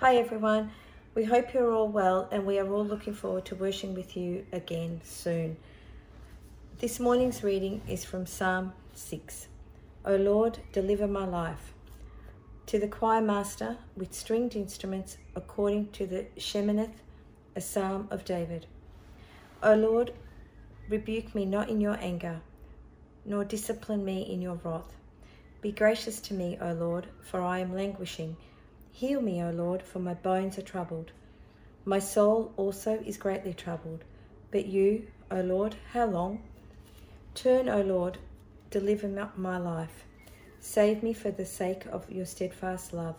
Hi everyone. We hope you're all well and we are all looking forward to worshiping with you again soon. This morning's reading is from Psalm 6. O Lord, deliver my life. To the choir master with stringed instruments according to the Sheminith, a psalm of David. O Lord, rebuke me not in your anger, nor discipline me in your wrath. Be gracious to me, O Lord, for I am languishing. Heal me, O Lord, for my bones are troubled. My soul also is greatly troubled. But you, O Lord, how long? Turn, O Lord, deliver my life. Save me for the sake of your steadfast love.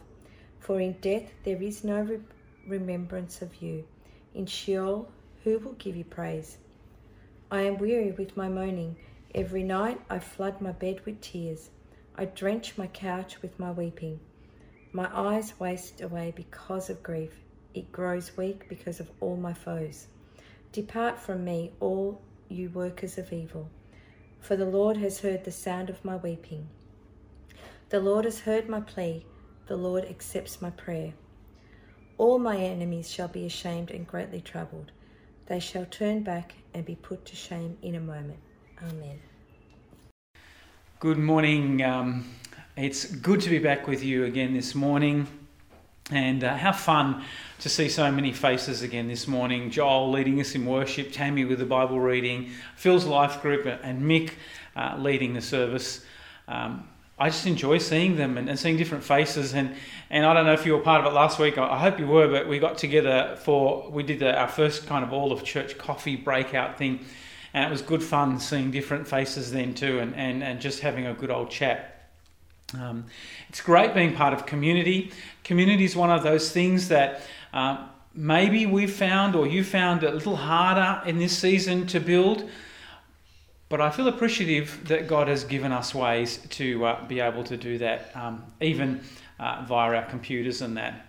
For in death there is no re- remembrance of you. In Sheol, who will give you praise? I am weary with my moaning. Every night I flood my bed with tears. I drench my couch with my weeping. My eyes waste away because of grief. It grows weak because of all my foes. Depart from me, all you workers of evil, for the Lord has heard the sound of my weeping. The Lord has heard my plea. The Lord accepts my prayer. All my enemies shall be ashamed and greatly troubled. They shall turn back and be put to shame in a moment. Amen. Good morning. Um, it's good to be back with you again this morning. And uh, how fun to see so many faces again this morning. Joel leading us in worship, Tammy with the Bible reading, Phil's life group, and Mick uh, leading the service. Um, I just enjoy seeing them and, and, seeing different faces. And, and I don't know if you were part of it last week. I, I hope you were, but we got together for, we did the, our first kind of all of church coffee breakout thing and it was good fun seeing different faces then too and, and, and just having a good old chat. Um, it's great being part of community. Community is one of those things that uh, maybe we've found or you found a little harder in this season to build. But I feel appreciative that God has given us ways to uh, be able to do that, um, even uh, via our computers and that.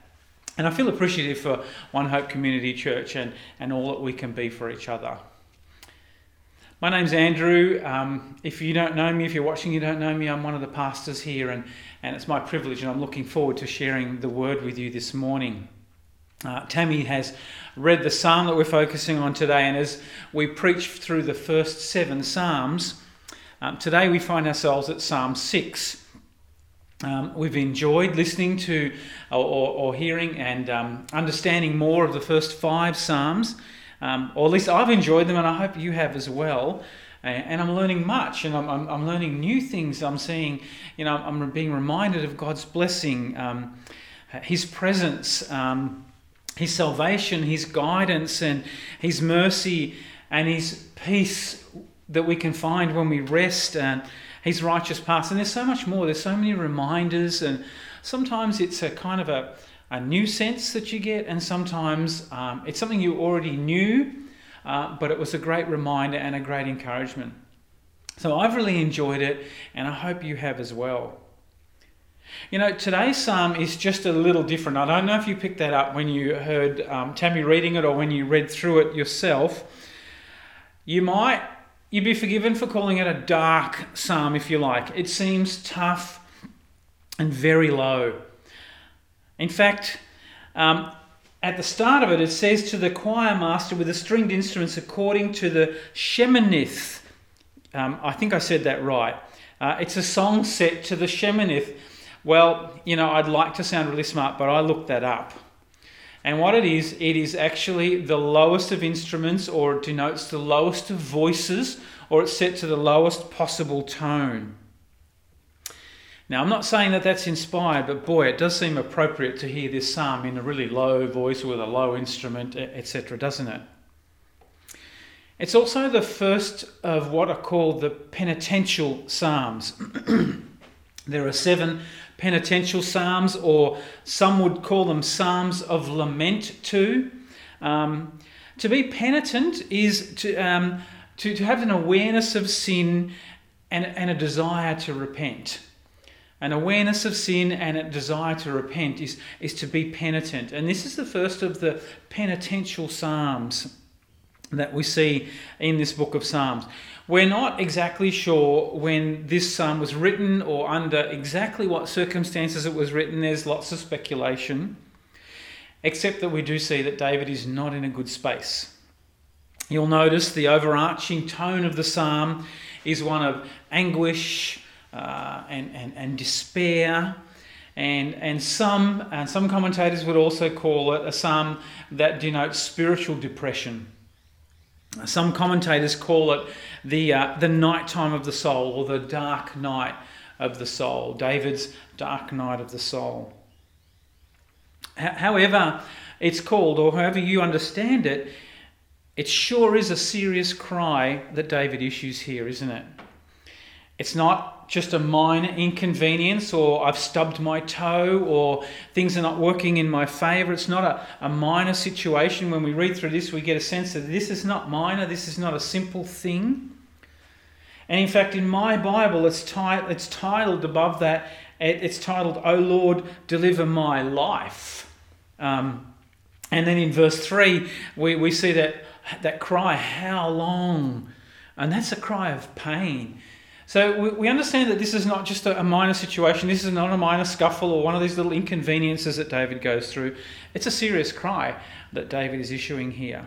And I feel appreciative for One Hope Community Church and, and all that we can be for each other. My name's Andrew. Um, if you don't know me, if you're watching, you don't know me, I'm one of the pastors here, and, and it's my privilege, and I'm looking forward to sharing the word with you this morning. Uh, Tammy has read the psalm that we're focusing on today, and as we preach through the first seven psalms, um, today we find ourselves at Psalm 6. Um, we've enjoyed listening to or, or, or hearing and um, understanding more of the first five psalms. Um, or at least I've enjoyed them, and I hope you have as well. And I'm learning much, and I'm, I'm, I'm learning new things. I'm seeing, you know, I'm being reminded of God's blessing, um, His presence, um, His salvation, His guidance, and His mercy, and His peace that we can find when we rest, and His righteous paths. And there's so much more. There's so many reminders, and sometimes it's a kind of a a new sense that you get, and sometimes um, it's something you already knew, uh, but it was a great reminder and a great encouragement. So I've really enjoyed it, and I hope you have as well. You know, today's psalm is just a little different. I don't know if you picked that up when you heard um, Tammy reading it or when you read through it yourself. You might you'd be forgiven for calling it a dark psalm if you like. It seems tough and very low. In fact, um, at the start of it, it says to the choir master with the stringed instruments according to the Sheminith. Um, I think I said that right. Uh, it's a song set to the Sheminith. Well, you know, I'd like to sound really smart, but I looked that up. And what it is, it is actually the lowest of instruments, or it denotes the lowest of voices, or it's set to the lowest possible tone. Now, I'm not saying that that's inspired, but boy, it does seem appropriate to hear this psalm in a really low voice with a low instrument, etc., doesn't it? It's also the first of what are called the penitential psalms. there are seven penitential psalms, or some would call them psalms of lament too. Um, to be penitent is to, um, to, to have an awareness of sin and, and a desire to repent. An awareness of sin and a desire to repent is, is to be penitent. And this is the first of the penitential Psalms that we see in this book of Psalms. We're not exactly sure when this psalm was written or under exactly what circumstances it was written. There's lots of speculation. except that we do see that David is not in a good space. You'll notice the overarching tone of the psalm is one of anguish uh, and, and, and despair. And, and some and some commentators would also call it a psalm that denotes spiritual depression. Some commentators call it the, uh, the night time of the soul or the dark night of the soul, David's dark night of the soul. H- however, it's called, or however you understand it, it sure is a serious cry that David issues here, isn't it? It's not just a minor inconvenience or I've stubbed my toe or things are not working in my favour. It's not a, a minor situation. When we read through this, we get a sense that this is not minor, this is not a simple thing. And in fact, in my Bible, it's, it's titled above that, it's titled, O Lord, deliver my life. Um, and then in verse 3, we, we see that, that cry, How long? And that's a cry of pain. So we, we understand that this is not just a, a minor situation, this is not a minor scuffle or one of these little inconveniences that David goes through. It's a serious cry that David is issuing here.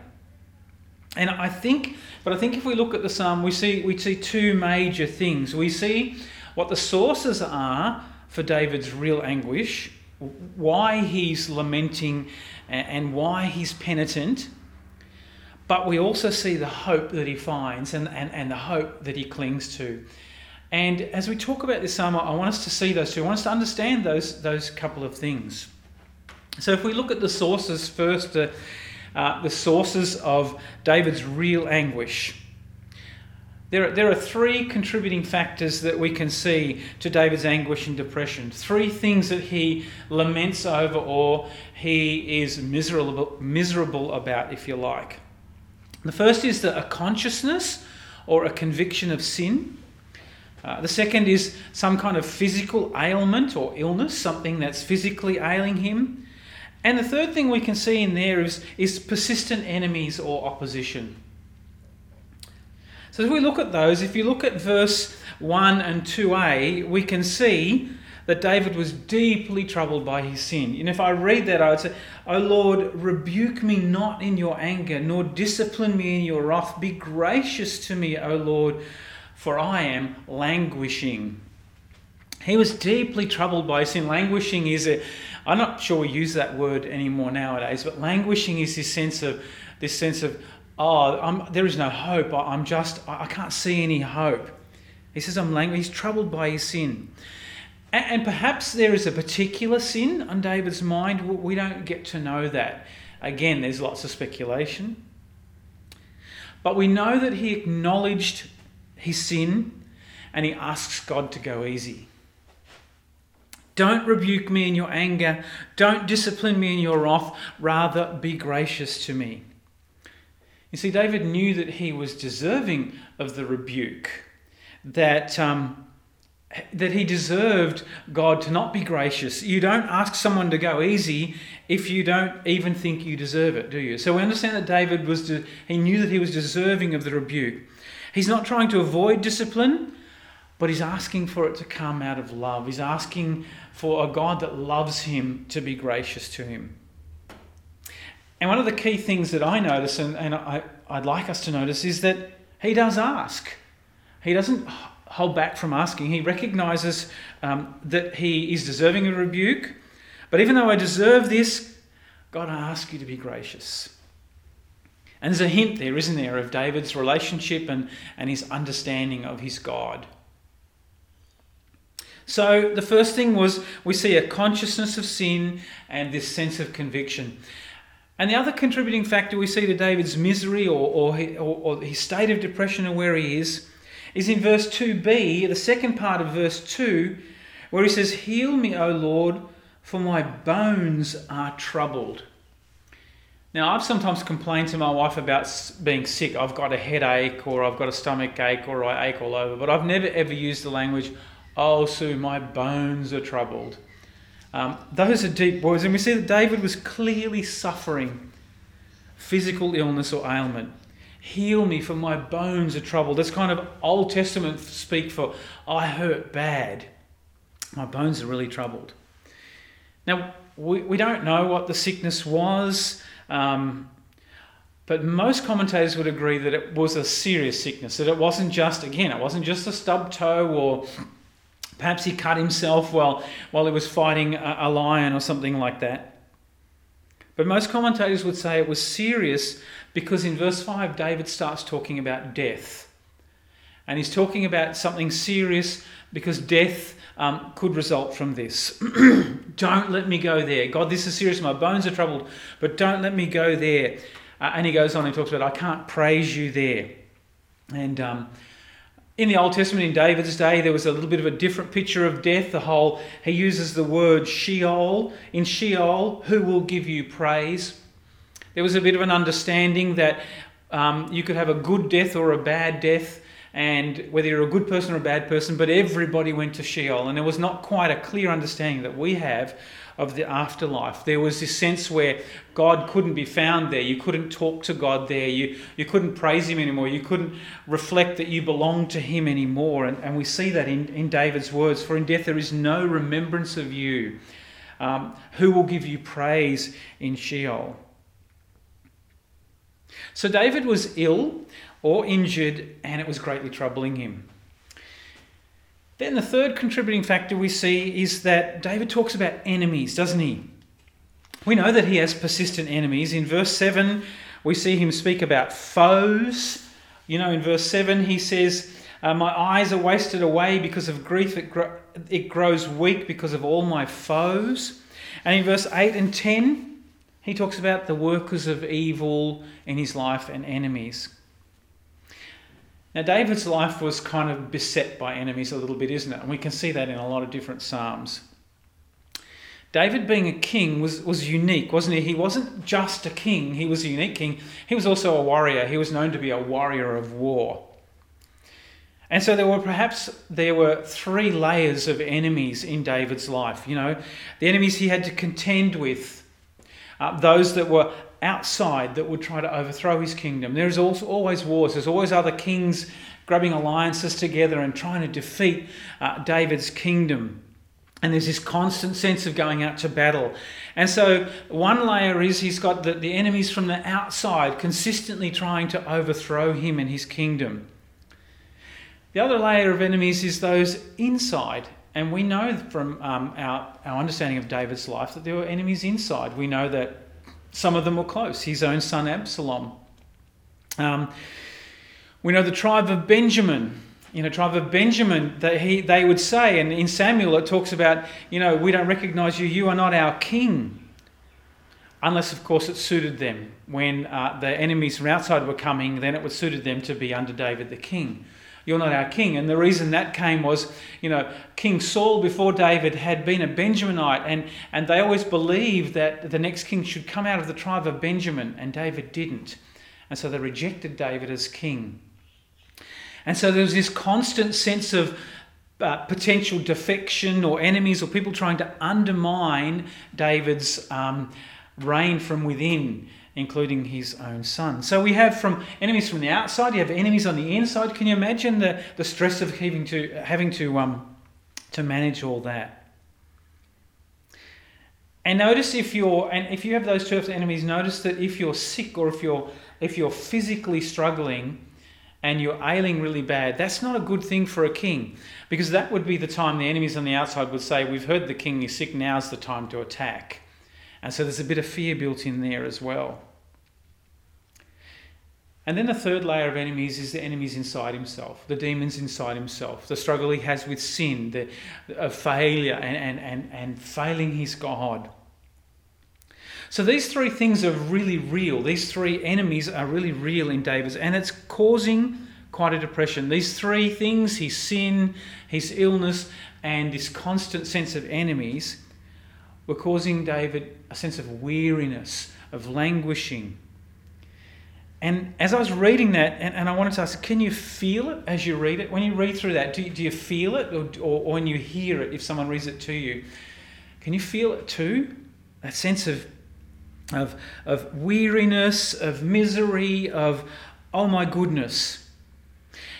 And I think, but I think if we look at the psalm, we see we see two major things. We see what the sources are for David's real anguish, why he's lamenting, and why he's penitent. But we also see the hope that he finds and, and, and the hope that he clings to. And as we talk about this psalm, I want us to see those two. I want us to understand those, those couple of things. So if we look at the sources first, uh, uh, the sources of David's real anguish. There are, there are three contributing factors that we can see to David's anguish and depression. Three things that he laments over or he is miserable, miserable about, if you like. The first is the, a consciousness or a conviction of sin. Uh, the second is some kind of physical ailment or illness, something that's physically ailing him. And the third thing we can see in there is, is persistent enemies or opposition. So, if we look at those, if you look at verse 1 and 2a, we can see that David was deeply troubled by his sin. And if I read that, I would say, O Lord, rebuke me not in your anger, nor discipline me in your wrath. Be gracious to me, O Lord, for I am languishing. He was deeply troubled by sin. Languishing is a, I'm not sure we use that word anymore nowadays, but languishing is this sense of, this sense of, oh, I'm, there is no hope. I, am just, I can't see any hope. He says, I'm languishing. He's troubled by his sin. And, and perhaps there is a particular sin on David's mind. We don't get to know that. Again, there's lots of speculation. But we know that he acknowledged his sin and he asks God to go easy. Don't rebuke me in your anger. Don't discipline me in your wrath. Rather, be gracious to me. You see, David knew that he was deserving of the rebuke, that, um, that he deserved God to not be gracious. You don't ask someone to go easy if you don't even think you deserve it, do you? So we understand that David was, de- he knew that he was deserving of the rebuke. He's not trying to avoid discipline, but he's asking for it to come out of love. He's asking for a God that loves him to be gracious to him. And one of the key things that I notice, and, and I, I'd like us to notice, is that he does ask. He doesn't hold back from asking. He recognizes um, that he is deserving a rebuke. But even though I deserve this, God, I ask you to be gracious. And there's a hint there, isn't there, of David's relationship and, and his understanding of his God. So the first thing was we see a consciousness of sin and this sense of conviction. And the other contributing factor we see to David's misery or, or, or, his state of depression and where he is is in verse 2b, the second part of verse 2, where he says, Heal me, O Lord, for my bones are troubled. Now, I've sometimes complained to my wife about being sick. I've got a headache or I've got a stomach ache or I ache all over, but I've never ever used the language, oh, Sue, my bones are troubled. Um, those are deep words. And we see that David was clearly suffering physical illness or ailment. Heal me, for my bones are troubled. That's kind of Old Testament speak for I hurt bad. My bones are really troubled. Now, we, we don't know what the sickness was. Um, but most commentators would agree that it was a serious sickness, that it wasn't just, again, it wasn't just a stub toe or perhaps he cut himself while, while he was fighting a, a lion or something like that. But most commentators would say it was serious because in verse 5, David starts talking about death. And he's talking about something serious because death um, could result from this. don't let me go there. God, this is serious. My bones are troubled, but don't let me go there. Uh, and he goes on and talks about, I can't praise you there. And um, in the Old Testament, in David's day, there was a little bit of a different picture of death. The whole, he uses the word Sheol. In Sheol, who will give you praise? There was a bit of an understanding that um, you could have a good death or a bad death, and whether you're a good person or a bad person, but everybody went to Sheol. And there was not quite a clear understanding that we have of the afterlife. There was this sense where God couldn't be found there. You couldn't talk to God there. You, you couldn't praise Him anymore. You couldn't reflect that you belonged to Him anymore. And, and we see that in, in David's words For in death there is no remembrance of you. Um, who will give you praise in Sheol? So David was ill or injured, and it was greatly troubling him. Then the third contributing factor we see is that David talks about enemies, doesn't he? We know that he has persistent enemies. In verse 7, we see him speak about foes. You know, in verse 7, he says, uh, My eyes are wasted away because of grief, it, gro- it grows weak because of all my foes. And in verse 8 and 10, he talks about the workers of evil in his life and enemies. Now, David's life was kind of beset by enemies a little bit, isn't it? And we can see that in a lot of different Psalms. David, being a king, was, was unique, wasn't he? He wasn't just a king, he was a unique king. He was also a warrior. He was known to be a warrior of war. And so there were perhaps there were three layers of enemies in David's life. You know, the enemies he had to contend with, uh, those that were outside that would try to overthrow his kingdom. There's also always wars. There's always other kings grabbing alliances together and trying to defeat uh, David's kingdom. And there's this constant sense of going out to battle. And so, one layer is he's got the, the enemies from the outside consistently trying to overthrow him and his kingdom. The other layer of enemies is those inside. And we know from um, our, our understanding of David's life that there were enemies inside. We know that some of them were close. His own son Absalom. Um, we know the tribe of Benjamin. You know, tribe of Benjamin. That he they would say, and in Samuel it talks about, you know, we don't recognize you. You are not our king. Unless, of course, it suited them. When uh, the enemies from outside were coming, then it would suited them to be under David the king. You're not our king. And the reason that came was, you know, King Saul before David had been a Benjaminite, and, and they always believed that the next king should come out of the tribe of Benjamin, and David didn't. And so they rejected David as king. And so there was this constant sense of uh, potential defection or enemies or people trying to undermine David's um, reign from within including his own son. So we have from enemies from the outside, you have enemies on the inside. Can you imagine the, the stress of having to having to um, to manage all that? And notice if you're and if you have those two enemies, notice that if you're sick or if you're if you're physically struggling and you're ailing really bad, that's not a good thing for a king. Because that would be the time the enemies on the outside would say, We've heard the king is sick, now's the time to attack. And so there's a bit of fear built in there as well. And then the third layer of enemies is the enemies inside himself, the demons inside himself, the struggle he has with sin, the failure and, and, and, and failing his God. So these three things are really real. These three enemies are really real in David's, and it's causing quite a depression. These three things his sin, his illness, and this constant sense of enemies were causing David a sense of weariness, of languishing. And as I was reading that, and, and I wanted to ask, can you feel it as you read it? When you read through that, do, do you feel it, or, or, or when you hear it, if someone reads it to you, can you feel it too? That sense of, of, of weariness, of misery, of, oh my goodness.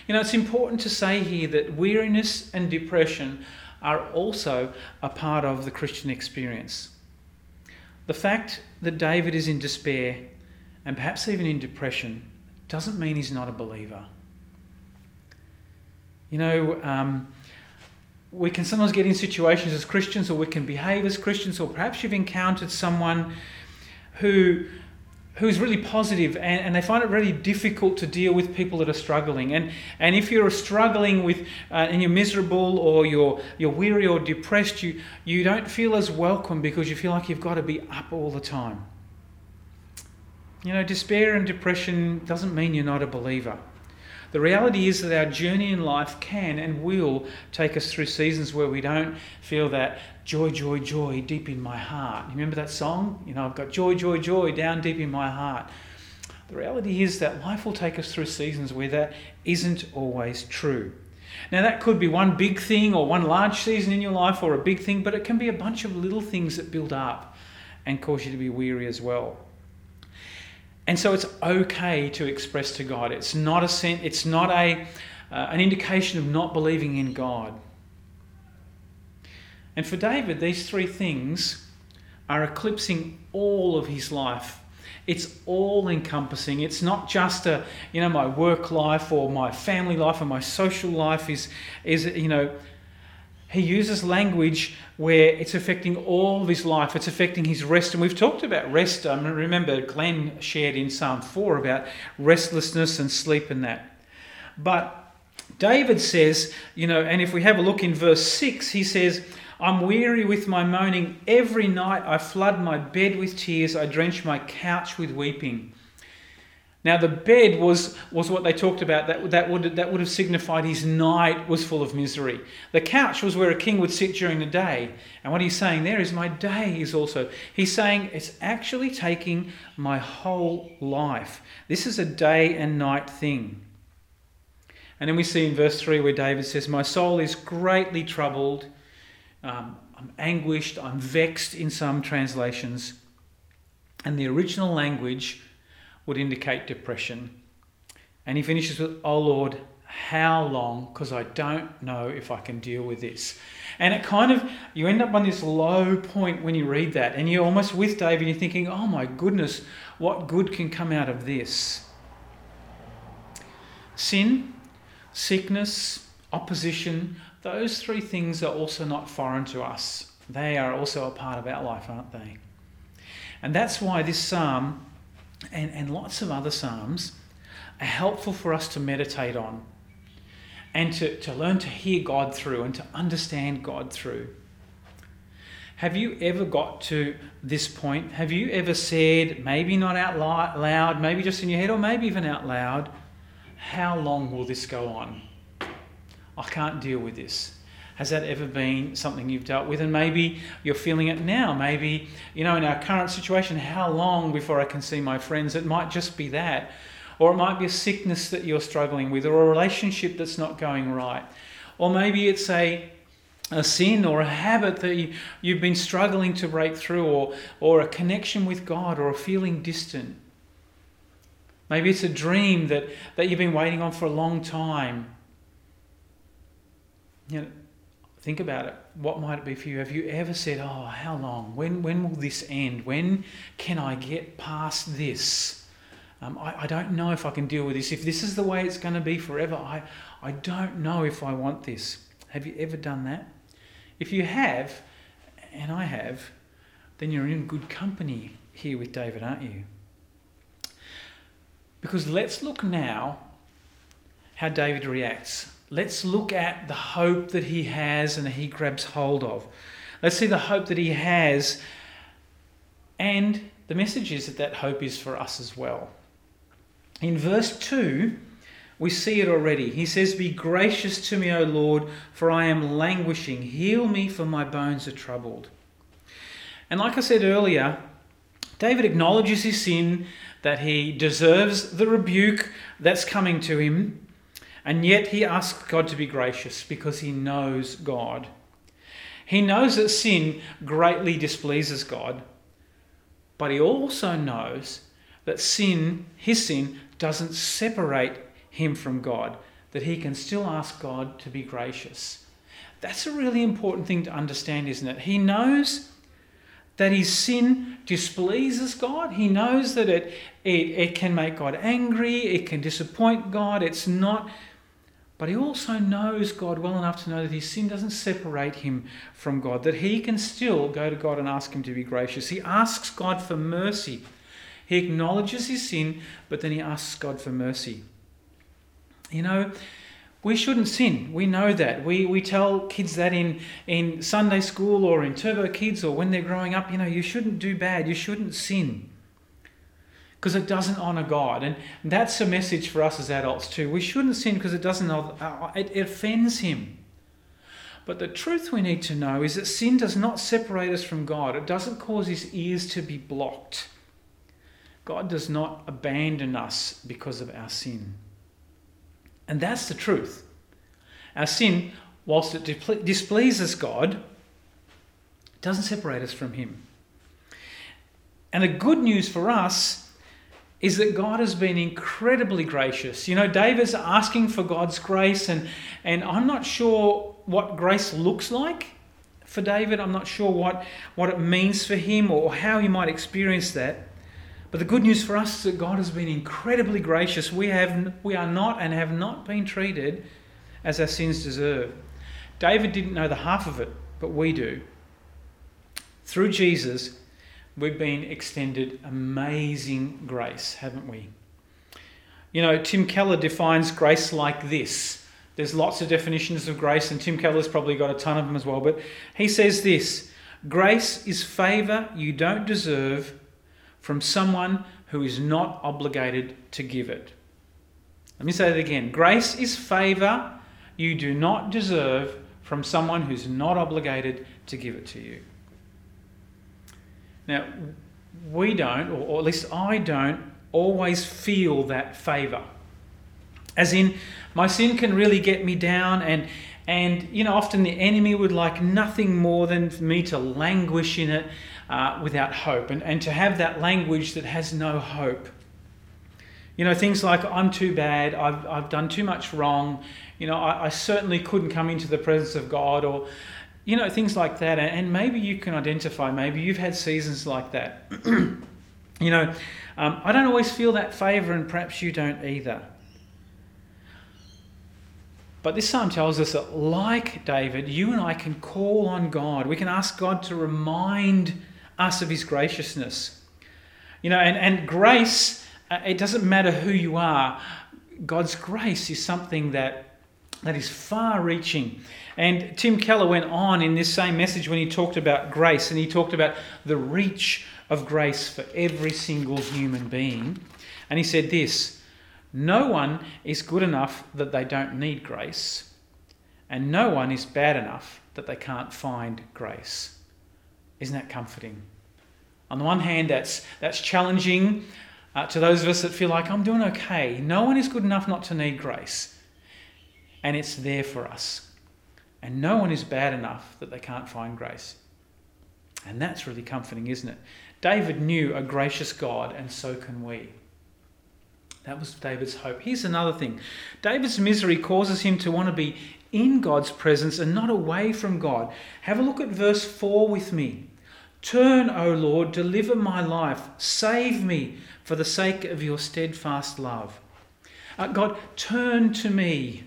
You know, it's important to say here that weariness and depression are also a part of the Christian experience. the fact that David is in despair and perhaps even in depression doesn't mean he's not a believer. You know, um, we can sometimes get in situations as Christians, or we can behave as Christians, or perhaps you've encountered someone who who's really positive and, and they find it really difficult to deal with people that are struggling. And, and if you're struggling with uh, and you're miserable or you're, you're weary or depressed, you, you don't feel as welcome because you feel like you've got to be up all the time. You know, despair and depression doesn't mean you're not a believer. The reality is that our journey in life can and will take us through seasons where we don't feel that joy, joy, joy deep in my heart. You remember that song? You know, I've got joy, joy, joy down deep in my heart. The reality is that life will take us through seasons where that isn't always true. Now, that could be one big thing or one large season in your life or a big thing, but it can be a bunch of little things that build up and cause you to be weary as well. And so it's okay to express to God. It's not a sen- it's not a uh, an indication of not believing in God. And for David, these three things are eclipsing all of his life. It's all encompassing. It's not just a, you know, my work life or my family life or my social life is, is you know, he uses language where it's affecting all of his life. It's affecting his rest. And we've talked about rest. I remember Glenn shared in Psalm 4 about restlessness and sleep and that. But David says, you know, and if we have a look in verse 6, he says, I'm weary with my moaning. Every night I flood my bed with tears. I drench my couch with weeping. Now, the bed was, was what they talked about. That, that, would, that would have signified his night was full of misery. The couch was where a king would sit during the day. And what he's saying there is, my day is also. He's saying, it's actually taking my whole life. This is a day and night thing. And then we see in verse 3 where David says, My soul is greatly troubled. Um, I'm anguished. I'm vexed in some translations. And the original language would indicate depression. And he finishes with, Oh Lord, how long? Because I don't know if I can deal with this. And it kind of, you end up on this low point when you read that. And you're almost with David, you're thinking, Oh my goodness, what good can come out of this? Sin, sickness, opposition, those three things are also not foreign to us. They are also a part of our life, aren't they? And that's why this psalm and, and lots of other Psalms are helpful for us to meditate on and to, to learn to hear God through and to understand God through. Have you ever got to this point? Have you ever said, maybe not out loud, maybe just in your head, or maybe even out loud, how long will this go on? I can't deal with this. Has that ever been something you've dealt with? And maybe you're feeling it now. Maybe, you know, in our current situation, how long before I can see my friends? It might just be that. Or it might be a sickness that you're struggling with, or a relationship that's not going right. Or maybe it's a, a sin or a habit that you, you've been struggling to break through, or, or a connection with God, or a feeling distant. Maybe it's a dream that, that you've been waiting on for a long time. You know, Think about it. What might it be for you? Have you ever said, Oh, how long? When, when will this end? When can I get past this? Um, I, I don't know if I can deal with this. If this is the way it's going to be forever, I, I don't know if I want this. Have you ever done that? If you have, and I have, then you're in good company here with David, aren't you? Because let's look now how David reacts let's look at the hope that he has and he grabs hold of. Let's see the hope that he has. And the message is that that hope is for us as well. In verse 2, we see it already. He says, Be gracious to me, O Lord, for I am languishing. Heal me, for my bones are troubled. And like I said earlier, David acknowledges his sin, that he deserves the rebuke that's coming to him. And yet he asks God to be gracious because he knows God. He knows that sin greatly displeases God, but he also knows that sin, his sin, doesn't separate him from God, that he can still ask God to be gracious. That's a really important thing to understand, isn't it? He knows that his sin displeases God. He knows that it, it, it can make God angry, it can disappoint God. It's not. But he also knows God well enough to know that his sin doesn't separate him from God, that he can still go to God and ask him to be gracious. He asks God for mercy. He acknowledges his sin, but then he asks God for mercy. You know, we shouldn't sin. We know that. We, we tell kids that in, in Sunday school or in Turbo Kids or when they're growing up, you know, you shouldn't do bad. You shouldn't sin. Because it doesn't honour God. And that's a message for us as adults too. We shouldn't sin because it doesn't, uh, it, it offends Him. But the truth we need to know is that sin does not separate us from God. It doesn't cause His ears to be blocked. God does not abandon us because of our sin. And that's the truth. Our sin, whilst it displeases God, doesn't separate us from Him. And the good news for us is that God has been incredibly gracious. You know, David's asking for God's grace, and, and I'm not sure what grace looks like for David. I'm not sure what, what it means for him or how he might experience that. But the good news for us is that God has been incredibly gracious. We, have, we are not and have not been treated as our sins deserve. David didn't know the half of it, but we do. Through Jesus, we've been extended amazing grace, haven't we? You know, Tim Keller defines grace like this. There's lots of definitions of grace, and Tim Keller's probably got a ton of them as well. But he says this Grace is favour you don't deserve from someone who is not obligated to give it. Let me say that again. Grace is favour you do not deserve from someone who's not obligated to give it to you. Now, we don't, or at least I don't, always feel that favour. As in, my sin can really get me down, and, and you know, often the enemy would like nothing more than for me to languish in it uh, without hope and, and to have that language that has no hope. You know, things like, I'm too bad, I've, I've done too much wrong, you know, I, I certainly couldn't come into the presence of God, or, you know, things like that. And maybe you can identify, maybe you've had seasons like that. you know, um, I don't always feel that favour, and perhaps you don't either. But this psalm tells us that, like David, you and I can call on God. We can ask God to remind us of his graciousness. You know, and, and grace, uh, it doesn't matter who you are, God's grace is something that that is far reaching. And Tim Keller went on in this same message when he talked about grace, and he talked about the reach of grace for every single human being. And he said this No one is good enough that they don't need grace, and no one is bad enough that they can't find grace. Isn't that comforting? On the one hand, that's, that's challenging uh, to those of us that feel like I'm doing okay. No one is good enough not to need grace. And it's there for us. And no one is bad enough that they can't find grace. And that's really comforting, isn't it? David knew a gracious God, and so can we. That was David's hope. Here's another thing David's misery causes him to want to be in God's presence and not away from God. Have a look at verse 4 with me. Turn, O Lord, deliver my life, save me for the sake of your steadfast love. Uh, God, turn to me.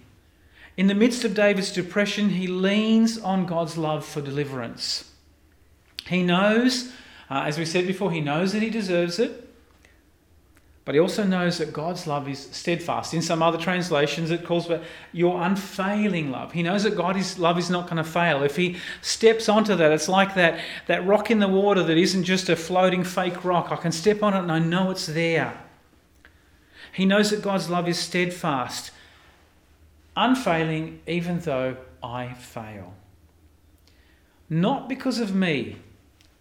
In the midst of David's depression, he leans on God's love for deliverance. He knows, uh, as we said before, he knows that he deserves it. But he also knows that God's love is steadfast. In some other translations, it calls for your unfailing love. He knows that God's love is not going to fail. If he steps onto that, it's like that, that rock in the water that isn't just a floating fake rock. I can step on it and I know it's there. He knows that God's love is steadfast, unfailing, even though I fail. Not because of me,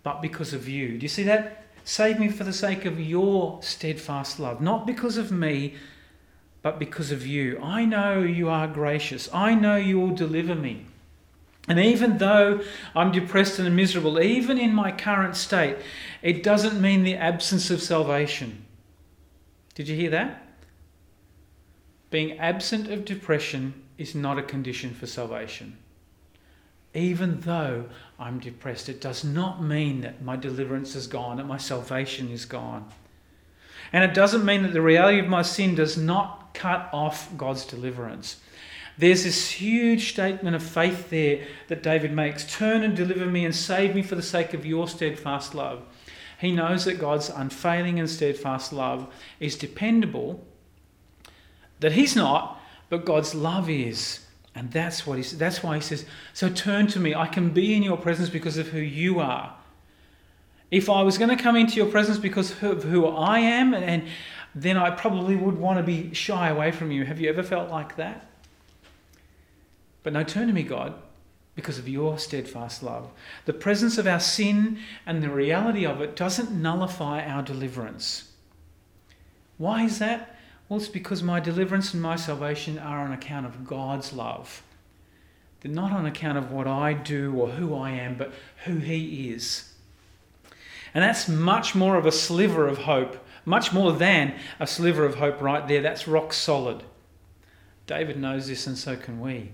but because of you. Do you see that? Save me for the sake of your steadfast love, not because of me, but because of you. I know you are gracious. I know you will deliver me. And even though I'm depressed and miserable, even in my current state, it doesn't mean the absence of salvation. Did you hear that? Being absent of depression is not a condition for salvation. even though I'm depressed. It does not mean that my deliverance is gone, that my salvation is gone. And it doesn't mean that the reality of my sin does not cut off God's deliverance. There's this huge statement of faith there that David makes Turn and deliver me and save me for the sake of your steadfast love. He knows that God's unfailing and steadfast love is dependable, that He's not, but God's love is. And that's what he that's why he says, So turn to me. I can be in your presence because of who you are. If I was going to come into your presence because of who I am, and then I probably would want to be shy away from you. Have you ever felt like that? But no, turn to me, God, because of your steadfast love. The presence of our sin and the reality of it doesn't nullify our deliverance. Why is that? Well, it's because my deliverance and my salvation are on account of God's love. They're not on account of what I do or who I am, but who He is. And that's much more of a sliver of hope, much more than a sliver of hope right there. That's rock solid. David knows this, and so can we.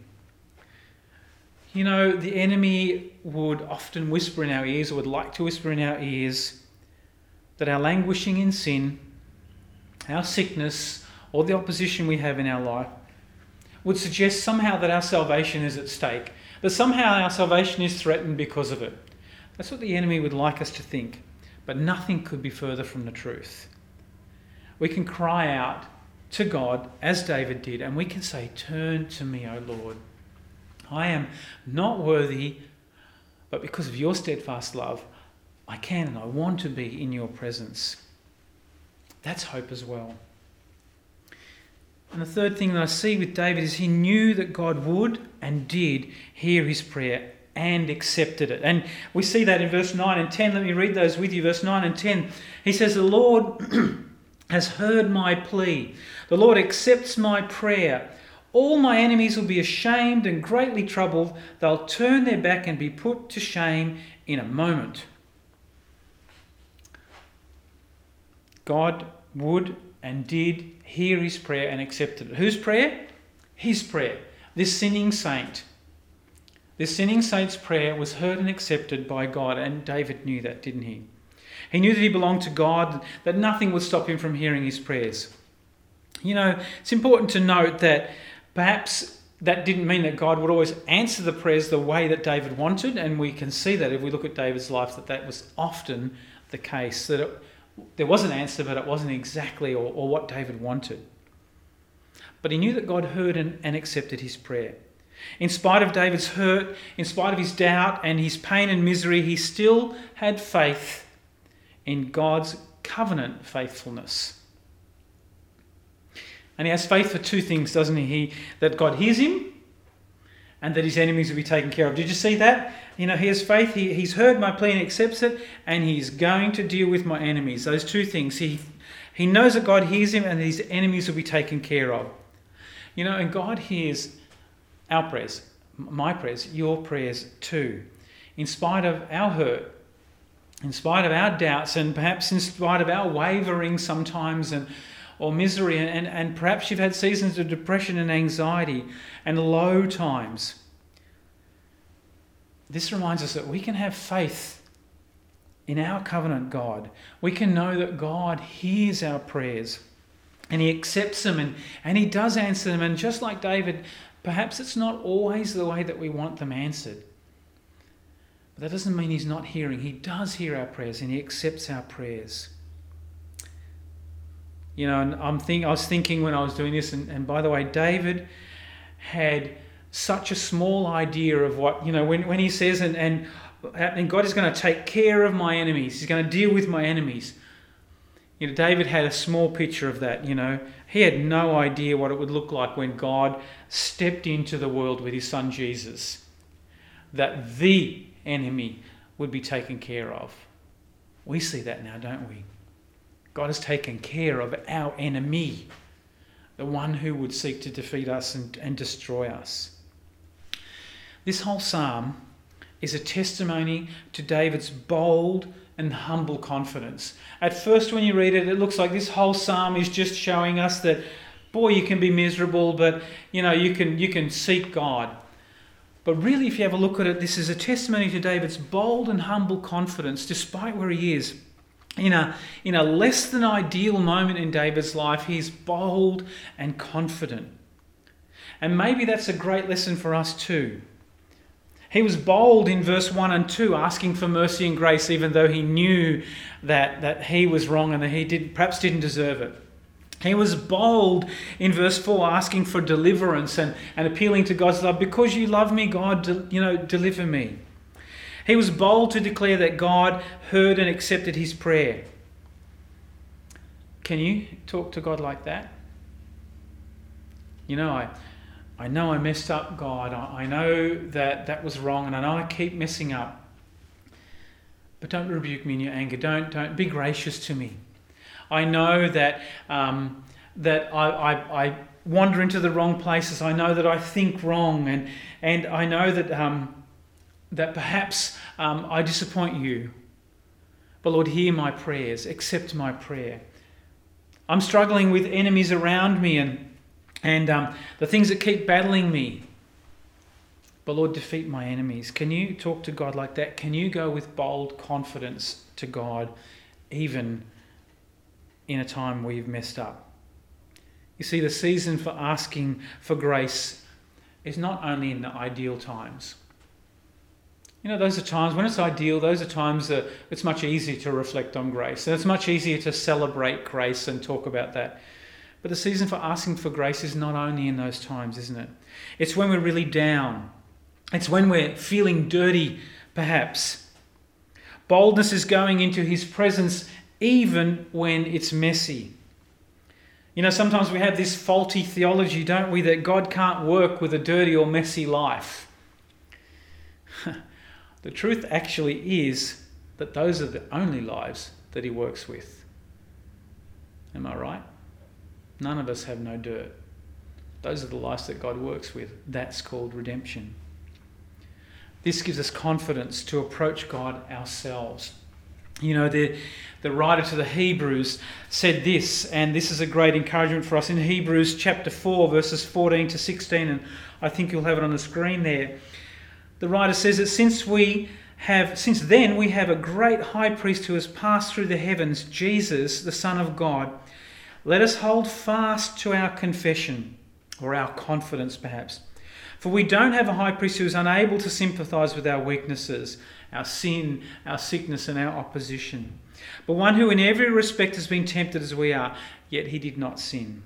You know, the enemy would often whisper in our ears, or would like to whisper in our ears, that our languishing in sin, our sickness, or the opposition we have in our life would suggest somehow that our salvation is at stake, that somehow our salvation is threatened because of it. That's what the enemy would like us to think, but nothing could be further from the truth. We can cry out to God as David did, and we can say, Turn to me, O Lord. I am not worthy, but because of your steadfast love, I can and I want to be in your presence. That's hope as well. And the third thing that I see with David is he knew that God would and did hear his prayer and accepted it. And we see that in verse 9 and 10. Let me read those with you. Verse 9 and 10. He says, The Lord has heard my plea, the Lord accepts my prayer. All my enemies will be ashamed and greatly troubled. They'll turn their back and be put to shame in a moment. God would and did hear his prayer and accepted it. Whose prayer? His prayer. This sinning saint. This sinning saint's prayer was heard and accepted by God, and David knew that, didn't he? He knew that he belonged to God, that nothing would stop him from hearing his prayers. You know, it's important to note that perhaps that didn't mean that God would always answer the prayers the way that David wanted, and we can see that if we look at David's life, that that was often the case. That it, there was an answer, but it wasn't exactly or, or what David wanted. But he knew that God heard and, and accepted his prayer. In spite of David's hurt, in spite of his doubt and his pain and misery, he still had faith in God's covenant faithfulness. And he has faith for two things, doesn't he? he that God hears him and that his enemies will be taken care of. Did you see that? You know, he has faith, he, he's heard my plea and accepts it, and he's going to deal with my enemies. Those two things. He, he knows that God hears him and his enemies will be taken care of. You know, and God hears our prayers, my prayers, your prayers too. In spite of our hurt, in spite of our doubts, and perhaps in spite of our wavering sometimes and or misery, and, and, perhaps you've had seasons of depression and anxiety and low times. This reminds us that we can have faith in our covenant God. We can know that God hears our prayers and He accepts them and, and He does answer them. And just like David, perhaps it's not always the way that we want them answered. But that doesn't mean He's not hearing. He does hear our prayers and He accepts our prayers. You know, and I'm think, I was thinking when I was doing this, and, and by the way, David had such a small idea of what, you know, when, when he says, and, and, and God is going to take care of my enemies, He's going to deal with my enemies. You know, David had a small picture of that, you know. He had no idea what it would look like when God stepped into the world with his son Jesus. That the enemy would be taken care of. We see that now, don't we? God has taken care of our enemy, the one who would seek to defeat us and, and destroy us. This whole psalm is a testimony to David's bold and humble confidence. At first, when you read it, it looks like this whole psalm is just showing us that, boy, you can be miserable, but you know you can you can seek God. But really, if you have a look at it, this is a testimony to David's bold and humble confidence, despite where he is. In a, in a less than ideal moment in David's life, he's bold and confident. And maybe that's a great lesson for us too. He was bold in verse 1 and 2, asking for mercy and grace, even though he knew that, that he was wrong and that he did, perhaps didn't deserve it. He was bold in verse 4, asking for deliverance and, and appealing to God's love. Because you love me, God, you know, deliver me. He was bold to declare that God heard and accepted his prayer. Can you talk to God like that? You know, I, I know I messed up, God. I, I know that that was wrong, and I know I keep messing up. But don't rebuke me in your anger. Don't, don't be gracious to me. I know that, um, that I, I, I, wander into the wrong places. I know that I think wrong, and, and I know that, um, that perhaps um, I disappoint you. But Lord, hear my prayers, accept my prayer. I'm struggling with enemies around me and, and um, the things that keep battling me. But Lord, defeat my enemies. Can you talk to God like that? Can you go with bold confidence to God, even in a time where you've messed up. You see, the season for asking for grace is not only in the ideal times. You know, those are times when it's ideal, those are times that it's much easier to reflect on grace. And it's much easier to celebrate grace and talk about that. But the season for asking for grace is not only in those times, isn't it? It's when we're really down. It's when we're feeling dirty, perhaps. Boldness is going into his presence even when it's messy. You know, sometimes we have this faulty theology, don't we, that God can't work with a dirty or messy life. The truth actually is that those are the only lives that He works with. Am I right? None of us have no dirt. Those are the lives that God works with. That's called redemption. This gives us confidence to approach God ourselves. You know, the, the writer to the Hebrews said this, and this is a great encouragement for us in Hebrews chapter 4, verses 14 to 16, and I think you'll have it on the screen there. The writer says that since we have since then we have a great high priest who has passed through the heavens, Jesus, the Son of God. Let us hold fast to our confession, or our confidence perhaps. For we don't have a high priest who is unable to sympathize with our weaknesses our sin, our sickness, and our opposition. But one who in every respect has been tempted as we are, yet he did not sin.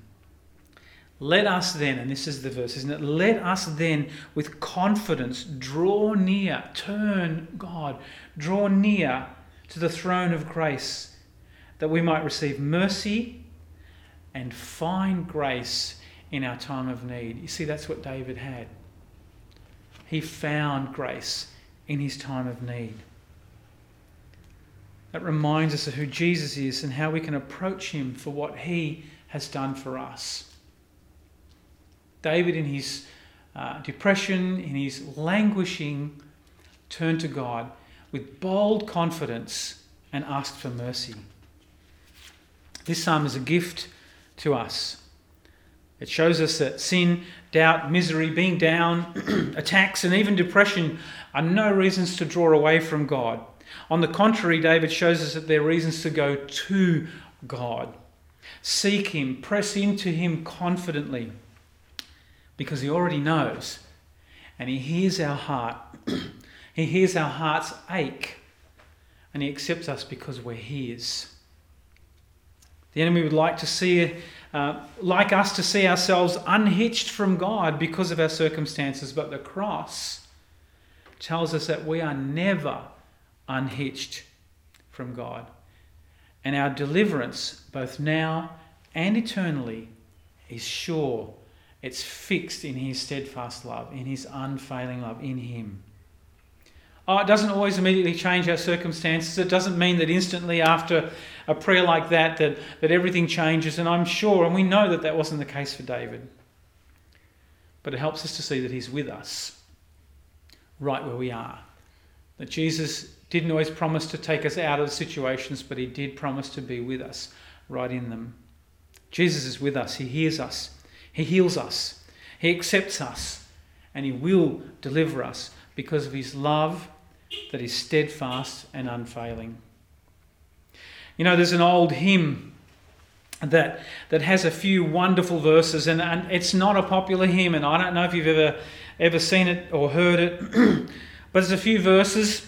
Let us then, and this is the verse, isn't it? Let us then with confidence draw near, turn God, draw near to the throne of grace, that we might receive mercy and find grace in our time of need. You see, that's what David had. He found grace in his time of need. That reminds us of who Jesus is and how we can approach him for what he has done for us. David, in his uh, depression, in his languishing, turned to God with bold confidence and asked for mercy. This psalm is a gift to us. It shows us that sin, doubt, misery, being down, attacks, and even depression are no reasons to draw away from God. On the contrary, David shows us that they're reasons to go to God. Seek Him, press into Him confidently, because He already knows and He hears our heart. he hears our heart's ache and He accepts us because we're His. The enemy would like to see uh, like us to see ourselves unhitched from God because of our circumstances, but the cross tells us that we are never unhitched from God. And our deliverance, both now and eternally, is sure. It's fixed in His steadfast love, in His unfailing love, in Him. Oh, it doesn't always immediately change our circumstances. It doesn't mean that instantly after a prayer like that, that, that everything changes. And I'm sure, and we know that that wasn't the case for David. But it helps us to see that he's with us right where we are. That Jesus didn't always promise to take us out of situations, but he did promise to be with us right in them. Jesus is with us. He hears us. He heals us. He accepts us and He will deliver us because of His love that is steadfast and unfailing. You know, there's an old hymn that that has a few wonderful verses, and, and it's not a popular hymn, and I don't know if you've ever ever seen it or heard it, but there's a few verses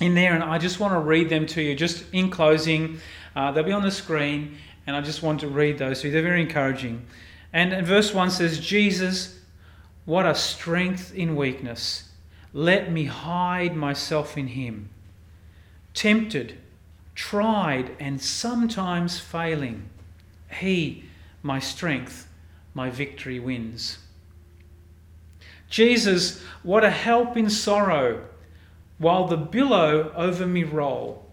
in there, and I just want to read them to you. Just in closing, uh, they'll be on the screen, and I just want to read those you. They're very encouraging. And, verse one says, "Jesus, what a strength in weakness! Let me hide myself in Him. Tempted." tried and sometimes failing, He, my strength, my victory wins. Jesus, what a help in sorrow, while the billow over me roll.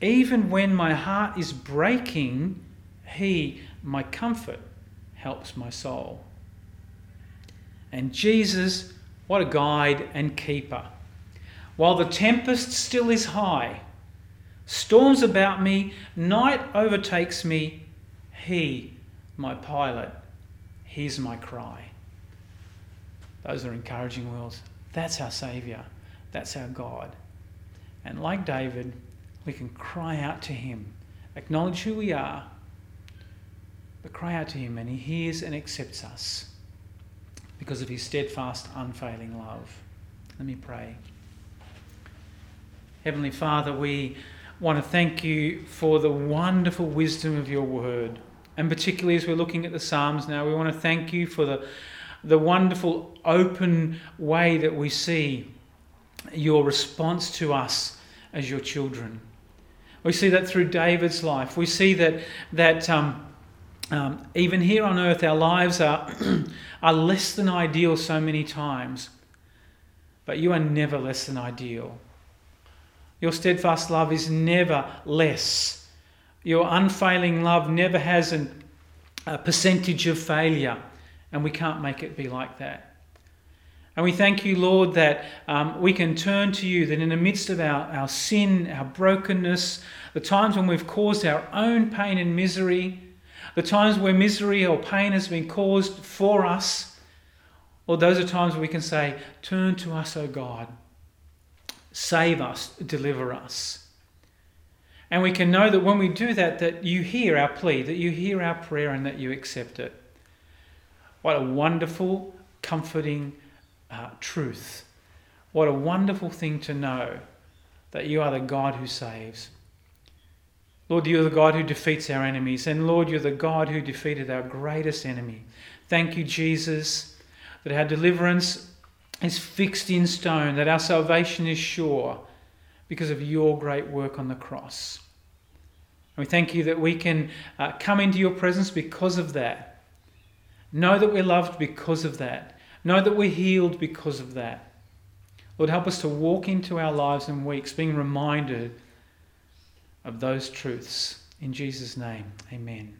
Even when my heart is breaking, He, my comfort, helps my soul. And Jesus, what a guide and keeper. While the tempest still is high, Storms about me, night overtakes me. He, my pilot, hears my cry. Those are encouraging words. That's our Saviour. That's our God. And like David, we can cry out to Him, acknowledge who we are, but cry out to Him, and He hears and accepts us because of His steadfast, unfailing love. Let me pray. Heavenly Father, we want to thank you for the wonderful wisdom of your word. And particularly as we're looking at the Psalms now, we want to thank you for the, the wonderful open way that we see your response to us as your children. We see that through David's life. We see that, that um, um, even here on earth, our lives are, are less than ideal so many times. But you are never less than ideal. Your steadfast love is never less. Your unfailing love never has an, a percentage of failure, and we can't make it be like that. And we thank you, Lord, that um, we can turn to you, that in the midst of our, our sin, our brokenness, the times when we've caused our own pain and misery, the times where misery or pain has been caused for us, or those are times where we can say, Turn to us, O God. Save us, deliver us. And we can know that when we do that, that you hear our plea, that you hear our prayer, and that you accept it. What a wonderful, comforting uh, truth. What a wonderful thing to know that you are the God who saves. Lord, you're the God who defeats our enemies. And Lord, you're the God who defeated our greatest enemy. Thank you, Jesus, that our deliverance is fixed in stone, that our salvation is sure because of your great work on the cross. And we thank you that we can uh, come into your presence because of that. Know that we're loved because of that. Know that we're healed because of that. Lord, help us to walk into our lives and weeks being reminded of those truths. In Jesus' name, amen.